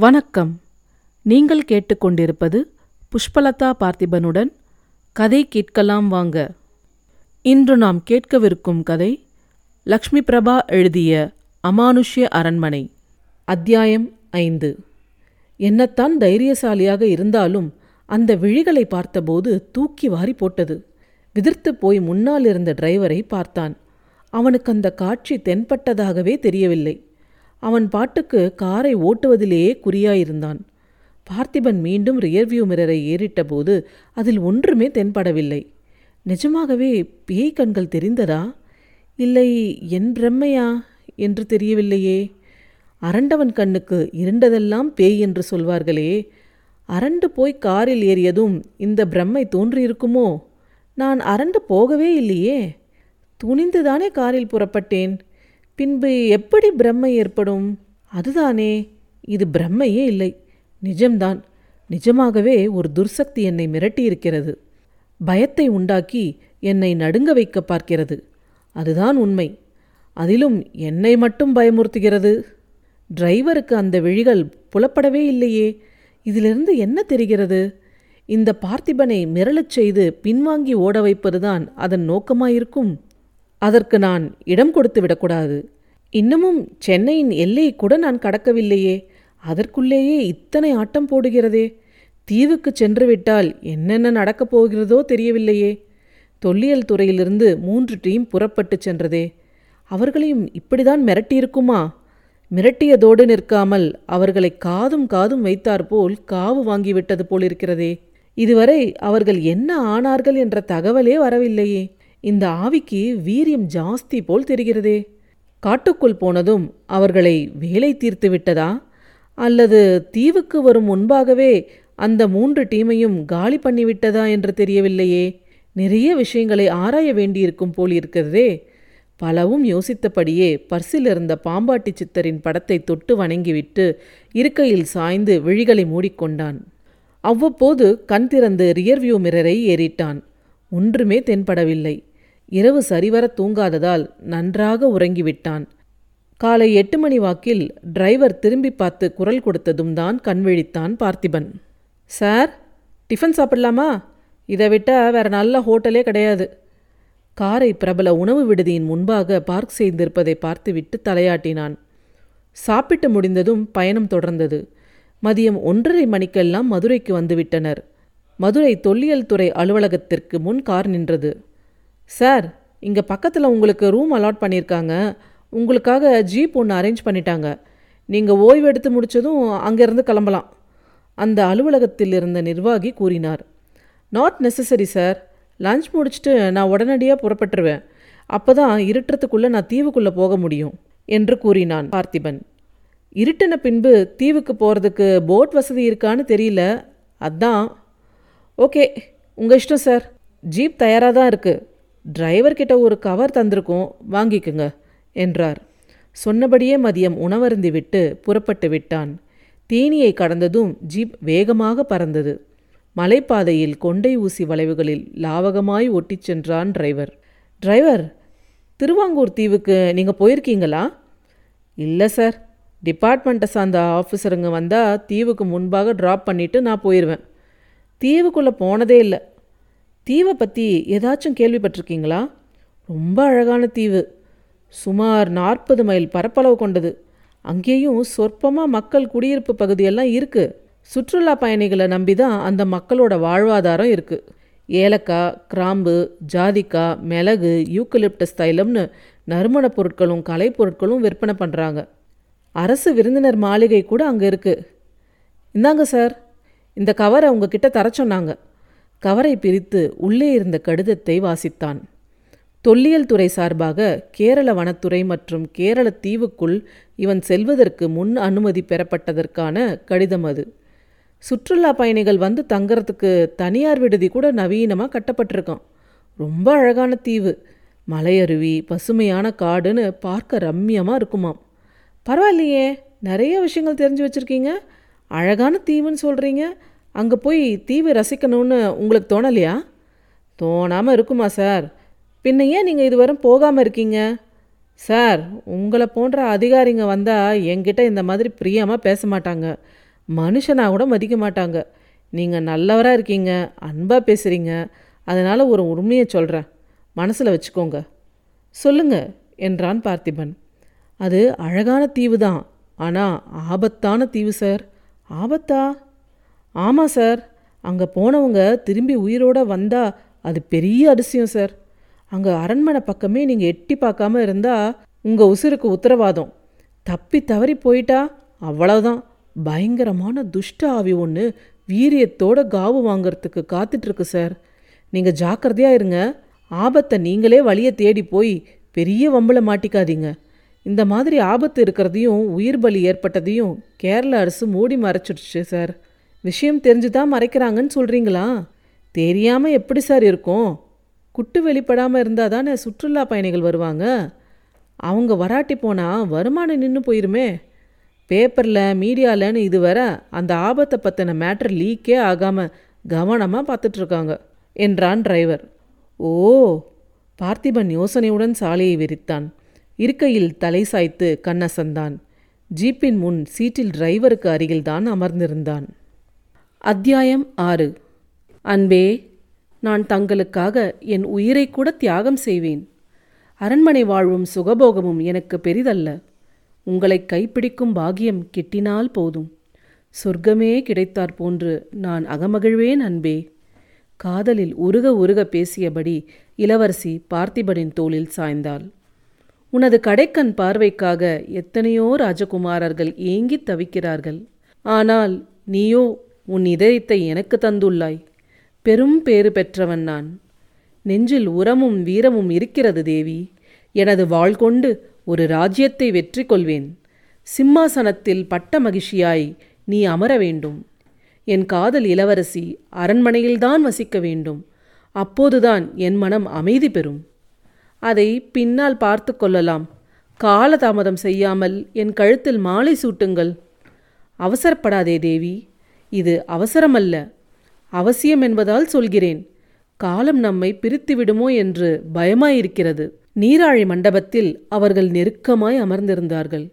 வணக்கம். நீங்கள் கேட்டுக்கொண்டிருப்பது புஷ்பலதா பார்த்திபனுடன் கதை கேட்கலாம் வாங்க. இன்று நாம் கேட்கவிருக்கும் கதை லக்ஷ்மி பிரபா எழுதிய அமானுஷ்ய அரண்மனை அத்தியாயம் ஐந்து. என்னத்தான் தைரியசாலியாக இருந்தாலும் அந்த விழிகளை பார்த்தபோது தூக்கி வாரி போட்டது. விதிர்த்து போய் முன்னால் இருந்த டிரைவரை பார்த்தான். அவனுக்கு அந்த காட்சி தென்பட்டதாகவே தெரியவில்லை. அவன் பாட்டுக்கு காரை ஓட்டுவதிலேயே குறியாயிருந்தான். பார்த்திபன் மீண்டும் ரியர்வியூ மிரரை ஏறிட்டபோது அதில் ஒன்றுமே தென்படவில்லை. நிஜமாகவே பேய் கண்கள் தெரிந்ததா? இல்லை என் பிரம்மையா? என்று தெரியவில்லையே. அரண்டவன் கண்ணுக்கு இருண்டதெல்லாம் பேய் என்று சொல்வார்களே. அரண்டு போய் காரில் ஏறியதும் இந்த பிரம்மை தோன்றியிருக்குமோ? நான் அரண்டு போகவே இல்லையே. துணிந்துதானே காரில் புறப்பட்டேன். பின்பு எப்படி பிரம்மை ஏற்படும்? அதுதானே. இது பிரம்மையே இல்லை. நிஜம்தான். நிஜமாகவே ஒரு துர்சக்தி என்னை மிரட்டியிருக்கிறது. பயத்தை உண்டாக்கி என்னை நடுங்க வைக்க பார்க்கிறது. அதுதான் உண்மை. அதிலும் என்னை மட்டும் பயமுறுத்துகிறது. டிரைவருக்கு அந்த விழிகள் புலப்படவே இல்லையே. இதிலிருந்து என்ன தெரிகிறது? இந்த பார்த்திபனை மிரளச் செய்து பின்வாங்கி ஓட வைப்பதுதான் அதன் நோக்கமாயிருக்கும். அதற்கு நான் இடம் கொடுத்து விடக்கூடாது. இன்னமும் சென்னையின் எல்லையை கூட நான் கடக்கவில்லையே. அதற்குள்ளேயே இத்தனை ஆட்டம் போடுகிறதே. தீவுக்கு சென்று விட்டால் என்னென்ன நடக்கப் போகிறதோ தெரியவில்லையே. தொல்லியல் துறையிலிருந்து மூன்று டீம் புறப்பட்டு சென்றதே. அவர்களையும் இப்படிதான் மிரட்டியிருக்குமா? மிரட்டியதோடு நிற்காமல் அவர்களை காதும் காதும் வைத்தாற்போல் காவு வாங்கிவிட்டது போலிருக்கிறதே. இதுவரை அவர்கள் என்ன ஆனார்கள் என்ற தகவலே வரவில்லையே. இந்த ஆவிக்கு வீரியம் ஜாஸ்தி போல் தெரிகிறதே. காட்டுக்குள் போனதும் அவர்களை வேலை தீர்த்து விட்டதா? அல்லது தீவுக்கு வரும் முன்பாகவே அந்த மூன்று டீமையும் காலி பண்ணிவிட்டதா என்று தெரியவில்லையே? நிறைய விஷயங்களை ஆராய வேண்டியிருக்கும் போல் இருக்கிறதே. பலவும் யோசித்தபடியே பர்சில் இருந்த பாம்பாட்டி சித்தரின் படத்தை தொட்டு வணங்கிவிட்டு இருக்கையில் சாய்ந்து விழிகளை மூடிக்கொண்டான். அவ்வப்போது கண் திறந்து ரியர்வியூ மிரரை ஏறிட்டான். ஒன்றுமே தென்படவில்லை. இரவு சரிவர தூங்காததால் நன்றாக உறங்கிவிட்டான். காலை எட்டு மணி வாக்கில் டிரைவர் திரும்பி பார்த்து குரல் கொடுத்ததும் தான் கண்விழித்தான் பார்த்திபன். சார் டிஃபன் சாப்பிடலாமா? இதை விட்டால் வேற நல்ல ஹோட்டலே கிடையாது. காரை பிரபல உணவு விடுதியின் முன்பாக பார்க் செய்திருப்பதை பார்த்துவிட்டு தலையாட்டினான். சாப்பிட்டு முடிந்ததும் பயணம் தொடர்ந்தது. மதியம் ஒன்றரை மணிக்கெல்லாம் மதுரைக்கு வந்துவிட்டனர். மதுரை தொல்லியல் துறை அலுவலகத்திற்கு முன் கார் நின்றது. சார் இங்கே பக்கத்தில் உங்களுக்கு ரூம் அலாட் பண்ணியிருக்காங்க உங்களுக்காக ஜீப் ஒன்று அரேஞ்ச் பண்ணிட்டாங்க. நீங்கள் ஓய்வு எடுத்து முடித்ததும் அங்கேருந்து கிளம்பலாம். அந்த அலுவலகத்தில் இருந்த நிர்வாகி கூறினார். நாட் நெசசரி சார் லஞ்ச் முடிச்சுட்டு நான் உடனடியாக புறப்பட்டுருவேன். அப்போ தான் இருட்டுறதுக்குள்ளே நான் தீவுக்குள்ளே போக முடியும் என்று கூறினான் பார்த்திபன். இருட்டின பின்பு தீவுக்கு போகிறதுக்கு போட் வசதி இருக்கான்னு தெரியல. அதான். ஓகே உங்கள் இஷ்டம் சார் ஜீப் தயாராக தான் இருக்குது டிரைவர்கிட்ட ஒரு கவர் தந்திருக்கோம் வாங்கிக்குங்க என்றார். சொன்னபடியே மதியம் உணவருந்தி விட்டு புறப்பட்டு விட்டான். தேனியை கடந்ததும் ஜீப் வேகமாக பறந்தது. மலைப்பாதையில் கொண்டை ஊசி வளைவுகளில் லாவகமாய் ஒட்டிச் சென்றான் டிரைவர். டிரைவர் திருவாங்கூர் தீவுக்கு நீங்கள் போயிருக்கீங்களா? இல்லை சார். டிபார்ட்மெண்ட்டை சார்ந்த ஆஃபீஸருங்க வந்தால் தீவுக்கு முன்பாக ட்ராப் பண்ணிவிட்டு நான் போயிடுவேன் தீவுக்குள்ளே போனதே இல்லை. தீவை பற்றி ஏதாச்சும் கேள்விப்பட்டிருக்கீங்களா? ரொம்ப அழகான தீவு. சுமார் நாற்பது மைல் பரப்பளவு கொண்டது. அங்கேயும் சொற்பமாக மக்கள் குடியிருப்பு பகுதியெல்லாம் இருக்குது சுற்றுலா பயணிகளை நம்பி தான் அந்த மக்களோட வாழ்வாதாரம் இருக்குது ஏலக்காய் கிராம்பு ஜாதிக்காய் மிளகு யூக்கலிப்டஸ் தைலம்னு நறுமணப் பொருட்களும் கலைப்பொருட்களும் விற்பனை பண்ணுறாங்க அரசு விருந்தினர் மாளிகை கூட அங்கே இருக்குது இந்தாங்க சார் இந்த கவரை உங்ககிட்ட தர சொன்னாங்க. கவரை பிரித்து உள்ளே இருந்த கடிதத்தை வாசித்தான். தொல்லியல் துறை சார்பாக கேரள வனத்துறை மற்றும் கேரள தீவுக்குள் இவன் செல்வதற்கு முன் அனுமதி பெறப்பட்டதற்கான கடிதம் அது. சுற்றுலா பயணிகள் வந்து தங்கறதுக்கு தனியார் விடுதி கூட நவீனமாக கட்டப்பட்டிருக்கான் ரொம்ப அழகான தீவு. மலையருவி பசுமையான காடுன்னு பார்க்க ரம்மியமாக இருக்குமாம். பரவாயில்லையே நிறைய விஷயங்கள் தெரிஞ்சு வச்சுருக்கீங்க. அழகான தீவுன்னு சொல்கிறீங்க அங்கே போய் தீவை ரசிக்கணும்னு உங்களுக்கு தோணலையா? தோணாமல் இருக்குமா சார்? பின்ன ஏன் நீங்கள் இதுவரை போகாமல் இருக்கீங்க? சார் உங்களை போன்ற அதிகாரிங்க வந்தால் என்கிட்ட இந்த மாதிரி பிரியமாக பேச மாட்டாங்க. மனுஷனா கூட மதிக்க மாட்டாங்க. நீங்கள் நல்லவராக இருக்கீங்க அன்பாக பேசுகிறீங்க அதனால் ஒரு உண்மையை சொல்கிறேன் மனசில் வச்சுக்கோங்க. சொல்லுங்க என்றான் பார்த்திபன். அது அழகான தீவு தான் ஆனால் ஆபத்தான தீவு சார். ஆபத்தா? ஆமாம் சார். அங்கே போனவங்க திரும்பி உயிரோட வந்தால் அது பெரிய அதிசயம் சார். அங்கே அரண்மனை பக்கமே நீங்கள் எட்டி பார்க்காம இருந்தால் உங்கள் உசுருக்கு உத்தரவாதம். தப்பி தவறி போயிட்டா அவ்வளோதான் பயங்கரமான துஷ்ட ஆவி ஒன்று வீரியத்தோட காவு வாங்கிறதுக்கு காத்துட்ருக்கு சார். நீங்கள் ஜாக்கிரதையாக இருங்க. ஆபத்தை நீங்களே வழியை தேடி போய் பெரிய வம்புல மாட்டிக்காதீங்க. இந்த மாதிரி ஆபத்து இருக்கிறதையும் உயிர் பலி ஏற்பட்டதையும் கேரள அரசு மூடி மறைச்சிடுச்சு சார். விஷயம் தெரிஞ்சு தான் மறைக்கிறாங்கன்னு சொல்கிறீங்களா தெரியாமல் எப்படி சார் இருக்கும்? குட்டு வெளிப்படாமல் இருந்தால் தானே சுற்றுலா பயணிகள் வருவாங்க? அவங்க வராட்டி போனால் வருமானம் நின்று போயிருமே. பேப்பரில் மீடியாலன்னு இதுவரை அந்த ஆபத்தை பற்றின மேட்ரு லீக்கே ஆகாமல் கவனமாக பார்த்துட்ருக்காங்க என்றான் டிரைவர். ஓ பார்த்திபன் யோசனையுடன் சாலையை விரித்தான். இருக்கையில் தலை சாய்த்து கண்ணசந்தான். ஜீப்பின் முன் சீட்டில் டிரைவருக்கு அருகில்தான் அமர்ந்திருந்தான். அத்தியாயம் ஆறு. அன்பே நான் தங்களுக்காக என் உயிரை கூட தியாகம் செய்வேன். அரண்மனை வாழ்வும் சுகபோகமும் எனக்கு பெரிதல்ல. உங்களை கைப்பிடிக்கும் பாக்கியம் கிட்டினால் போதும். சொர்க்கமே கிடைத்தாற் போன்று நான் அகமகிழ்வேன் அன்பே. காதலில் உருக உருக பேசியபடி இளவரசி பார்த்திபனின் தோளில் சாய்ந்தாள். உனது கடைக்கண் பார்வைக்காக எத்தனையோ ராஜகுமாரர்கள் ஏங்கித் தவிக்கிறார்கள். ஆனால் நீயோ உன் இதயத்தை எனக்கு தந்துள்ளாய். பெரும் பேறு பெற்றவன் நான். நெஞ்சில் உரமும் வீரமும் இருக்கிறது தேவி. எனது வாழ் கொண்டு ஒரு ராஜ்யத்தை வெற்றி கொள்வேன். சிம்மாசனத்தில் பட்ட மகிழ்ச்சியாய் நீ அமர வேண்டும். என் காதல் இளவரசி அரண்மனையில்தான் வசிக்க வேண்டும். அப்போதுதான் என் மனம் அமைதி பெறும். அதை பின்னால் பார்த்து கொள்ளலாம். காலதாமதம் செய்யாமல் என் கழுத்தில் மாலை சூட்டுங்கள். அவசரப்படாதே தேவி. இது அவசரமல்ல. அவசியம் என்பதால் சொல்கிறேன். காலம் நம்மை பிரித்து விடுமோ என்று பயமாயிருக்கிறது. நீராழி மண்டபத்தில் அவர்கள் நெருக்கமாய் அமர்ந்திருந்தார்கள்.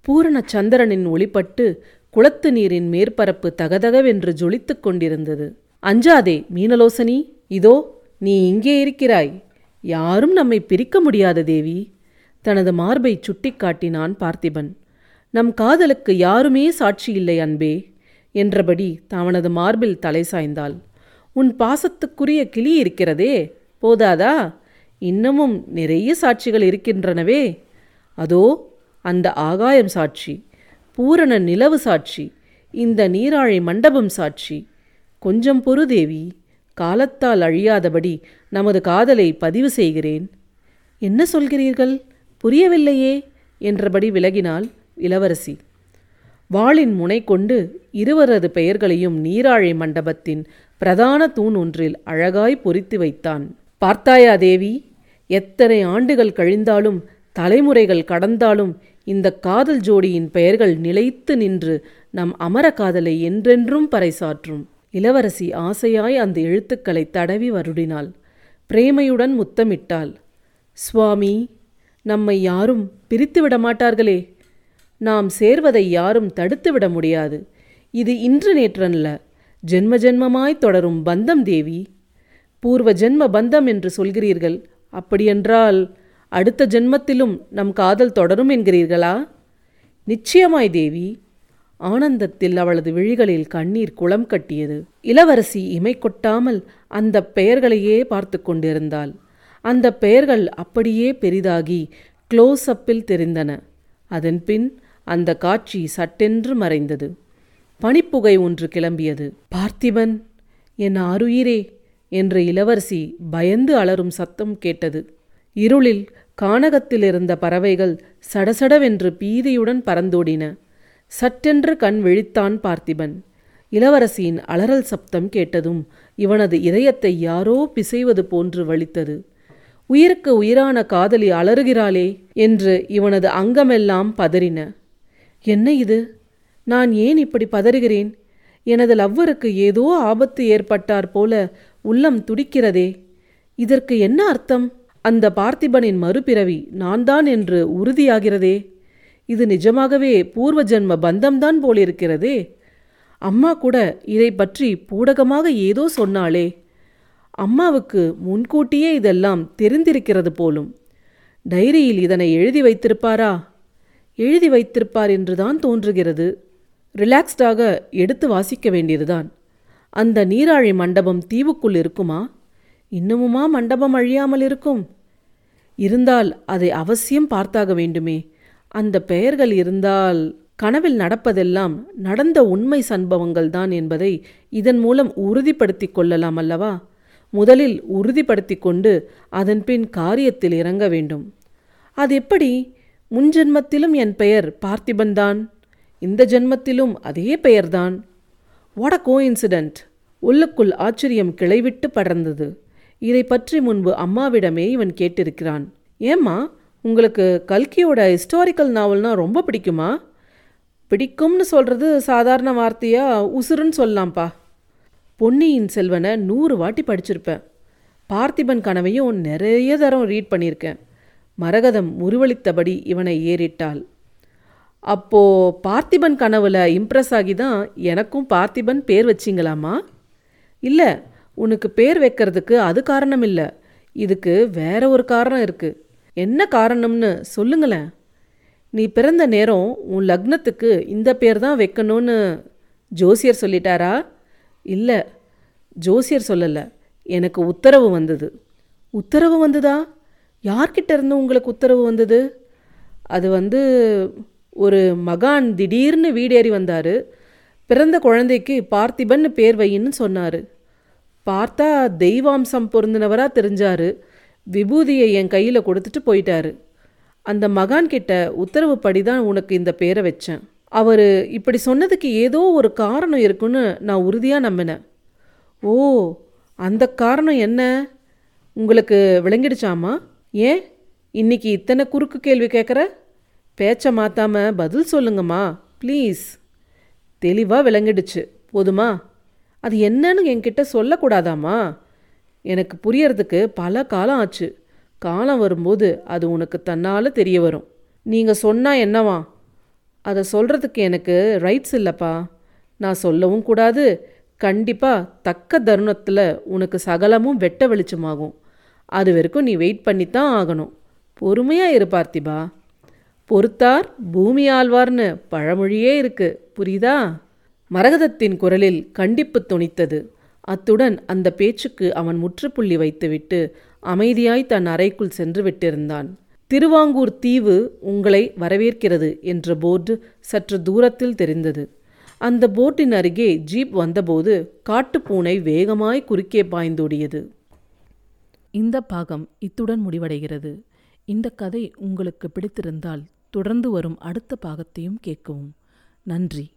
பூரண சந்திரனின் ஒளிப்பட்டு குளத்து நீரின் மேற்பரப்பு தகதகவென்று ஜொலித்துக் கொண்டிருந்தது. அஞ்சாதே மீனலோசனி இதோ நீ இங்கே இருக்கிறாய். யாரும் நம்மை பிரிக்க முடியாத தேவி. தனது மார்பை சுட்டிக்காட்டினான் பார்த்திபன். நம் காதலுக்கு யாருமே சாட்சி இல்லை அன்பே. என்றபடி அவனது மார்பில் தலை சாய்ந்தாள். உன் பாசத்துக்குரிய கிளி இருக்கிறதே போதாதா? இன்னமும் நிறைய சாட்சிகள் இருக்கின்றனவே. அதோ அந்த ஆகாயம் சாட்சி பூரண நிலவு சாட்சி இந்த நீராழி மண்டபம் சாட்சி. கொஞ்சம் பொறு தேவி காலத்தால் அழியாதபடி நமது காதலை பதிவு செய்கிறேன். என்ன சொல்கிறீர்கள்? புரியவில்லையே என்றபடி விலகினாள் இளவரசி. வாளின் முனை கொண்டு இருவரது பெயர்களையும் நீராழி மண்டபத்தின் பிரதான தூண் ஒன்றில் அழகாய் பொறித்து வைத்தான். பார்த்தாயா தேவி எத்தனை ஆண்டுகள் கழிந்தாலும் தலைமுறைகள் கடந்தாலும் இந்த காதல் ஜோடியின் பெயர்கள் நிலைத்து நின்று நம் அமர காதலை என்றென்றும் பறைசாற்றும். இளவரசி ஆசையாய் அந்த எழுத்துக்களை தடவி வருடினாள். பிரேமையுடன் முத்தமிட்டாள். சுவாமி நம்மை யாரும் பிரித்து விட மாட்டார்களே நாம் சேர்வதை யாரும் தடுத்து விட முடியாது. இது இன்று நேற்றல்ல. ஜென்ம ஜென்மமாய் தொடரும் பந்தம் தேவி. பூர்வ ஜென்ம பந்தம் என்று சொல்கிறீர்கள். அப்படியென்றால் அடுத்த ஜென்மத்திலும் நம் காதல் தொடரும் என்கிறீர்களா? நிச்சயமாய் தேவி. ஆனந்தத்தில் அவளது விழிகளில் கண்ணீர் குளம் கட்டியது. இளவரசி இமை கொட்டாமல் அந்த பெயர்களையே பார்த்து கொண்டிருந்தாள். அந்த பெயர்கள் அப்படியே பெரிதாகி க்ளோஸ் அப்பில் தெரிந்தன. அதன்பின் அந்த காட்சி சட்டென்று மறைந்தது. பனிப்புகை ஒன்று கிளம்பியது. பார்த்திபன் என் ஆருயிரே என்று இளவரசி பயந்து அலறும் சத்தம் கேட்டது. இருளில் கானகத்தில் இருந்த பறவைகள் சடசடவென்று பீதியுடன் பறந்தோடின. சட்டென்று கண் விழித்தான் பார்த்திபன். இளவரசியின் அலறல் சப்தம் கேட்டதும் இவனது இதயத்தை யாரோ பிசைவது போன்று வலித்தது. உயிருக்கு உயிரான காதலி அலறுகிறாளே என்று இவனது அங்கமெல்லாம் பதறின. என்ன இது? நான் ஏன் இப்படி பதறுகிறேன்? எனது லவ்வருக்கு ஏதோ ஆபத்து ஏற்பட்டார் போல உள்ளம் துடிக்கிறதே. இதற்கு என்ன அர்த்தம்? அந்த பார்த்திபனின் மறுபிறவி நான் தான் என்று உறுதியாகிறதே. இது நிஜமாகவே பூர்வ ஜென்ம பந்தம்தான் போலிருக்கிறதே. அம்மா கூட இதை பற்றி பூடகமாக ஏதோ சொன்னாளே. அம்மாவுக்கு முன்கூட்டியே இதெல்லாம் தெரிந்திருக்கிறது போலும். டைரியில் இதனை எழுதி வைத்திருப்பாரா? எழுதி வைத்திருப்பார் என்றுதான் தோன்றுகிறது. ரிலாக்ஸ்டாக எடுத்து வாசிக்க வேண்டியதுதான். அந்த நீராழி மண்டபம் தீவுக்குள் இருக்குமா? இன்னமுமா மண்டபம் அழியாமல் இருக்கும்? இருந்தால் அதை அவசியம் பார்த்தாக வேண்டுமே. அந்த பெயர்கள் இருந்தால் கனவில் நடப்பதெல்லாம் நடந்த உண்மை சம்பவங்கள் தான் என்பதை இதன் மூலம் உறுதிப்படுத்தி கொள்ளலாம் அல்லவா? முதலில் உறுதிப்படுத்தி கொண்டு அதன்பின் காரியத்தில் இறங்க வேண்டும். அது எப்படி? முன்ஜென்மத்திலும் என் பெயர் பார்த்திபன்தான் இந்த ஜென்மத்திலும் அதே பெயர்தான். வாட் அ கோ இன்சிடென்ட் உள்ளுக்குள் ஆச்சரியம் கிளைவிட்டு படர்ந்தது. இதை பற்றி முன்பு அம்மாவிடமே இவன் கேட்டிருக்கிறான். ஏம்மா உங்களுக்கு கல்கியோட ஹிஸ்டாரிக்கல் நாவல்னா ரொம்ப பிடிக்குமா? பிடிக்கும்னு சொல்கிறது சாதாரண வார்த்தையா உசுருன்னு சொல்லலாம்ப்பா. பொன்னியின் செல்வனை நூறு வாட்டி படிச்சிருப்பேன். பார்த்திபன் கனவையும் நிறைய தரம் ரீட் பண்ணியிருக்கேன். மரகதம் முருவளித்தபடி இவனை ஏறிட்டாள். அப்போ பார்த்திபன் கனவுல இம்ப்ரெஸ் ஆகி தான் எனக்கும் பார்த்திபன் பேர் வச்சிங்களாமா இல்லை உனக்கு பேர் வைக்கிறதுக்கு அது காரணம் இல்லை. இதுக்கு வேற ஒரு காரணம் இருக்கு. என்ன காரணம்னு சொல்லுங்களேன். நீ பிறந்த நேரம் உன் லக்னத்துக்கு இந்த பேர் தான் வைக்கணும்னு ஜோசியர் சொல்லிட்டாரா? இல்லை ஜோசியர் சொல்லலை. எனக்கு உத்தரவு வந்தது. உத்தரவு வந்ததா? யார்கிட்ட இருந்து உங்களுக்கு உத்தரவு வந்தது? அது வந்து ஒரு மகான் திடீர்னு வீடேறி வந்தார். பிறந்த குழந்தைக்கு பார்த்திபன் பேர் வையின்னு சொன்னார். பார்த்தா தெய்வாம்சம் பொருந்தினவராக தெரிஞ்சார். விபூதியை என் கையில் கொடுத்துட்டு போயிட்டாரு. அந்த மகான் கிட்ட உத்தரவுப்படி தான் உனக்கு இந்த பேரை வச்சேன். அவர் இப்படி சொன்னதுக்கு ஏதோ ஒரு காரணம் இருக்குன்னு நான் உறுதியாக நம்பினேன். ஓ அந்த காரணம் என்ன? உங்களுக்கு விளங்கிடுச்சாமா? ஏன்? இன்னைக்கு இத்தனை குறுக்கு கேள்வி கேட்குற பேச்சை மாற்றாமல் பதில் சொல்லுங்கம்மா ப்ளீஸ். தெளிவாக விளங்கிடுச்சு. போதுமா? அது என்னன்னு என்கிட்ட சொல்லக்கூடாதாம்மா? எனக்கு புரியறதுக்கு பல காலம் ஆச்சு. காலம் வரும்போது அது உனக்கு தன்னால் தெரிய வரும். நீங்கள் சொன்னால் என்னவா? அதை சொல்கிறதுக்கு எனக்கு ரைட்ஸ் இல்லைப்பா. நான் சொல்லவும் கூடாது. கண்டிப்பாக தக்க தருணத்தில் உனக்கு சகலமும் வெட்ட வெளிச்சமாகும். அது வரைக்கும் நீ வெயிட் பண்ணித்தான் ஆகணும். பொறுமையாக இரு பார்த்திபா. பொறுத்தார் பூமி ஆழ்வார்னு பழமொழியே இருக்கு. புரியுதா? மரகதத்தின் குரலில் கண்டிப்பு துணித்தது அத்துடன் அந்த பேச்சுக்கு அவன் முற்றுப்புள்ளி வைத்துவிட்டு அமைதியாய் தன் அறைக்குள் சென்று விட்டிருந்தான். திருவாங்கூர் தீவு உங்களை வரவேற்கிறது என்ற போர்டு சற்று தூரத்தில் தெரிந்தது. அந்த போட்டின் அருகே ஜீப் வந்தபோது காட்டுப்பூனை வேகமாய் குறுக்கே பாய்ந்தோடியது. இந்த பாகம் இத்துடன் முடிவடைகிறது. இந்த கதை உங்களுக்கு பிடித்திருந்தால் தொடர்ந்து வரும் அடுத்த பாகத்தையும் கேட்கவும். நன்றி.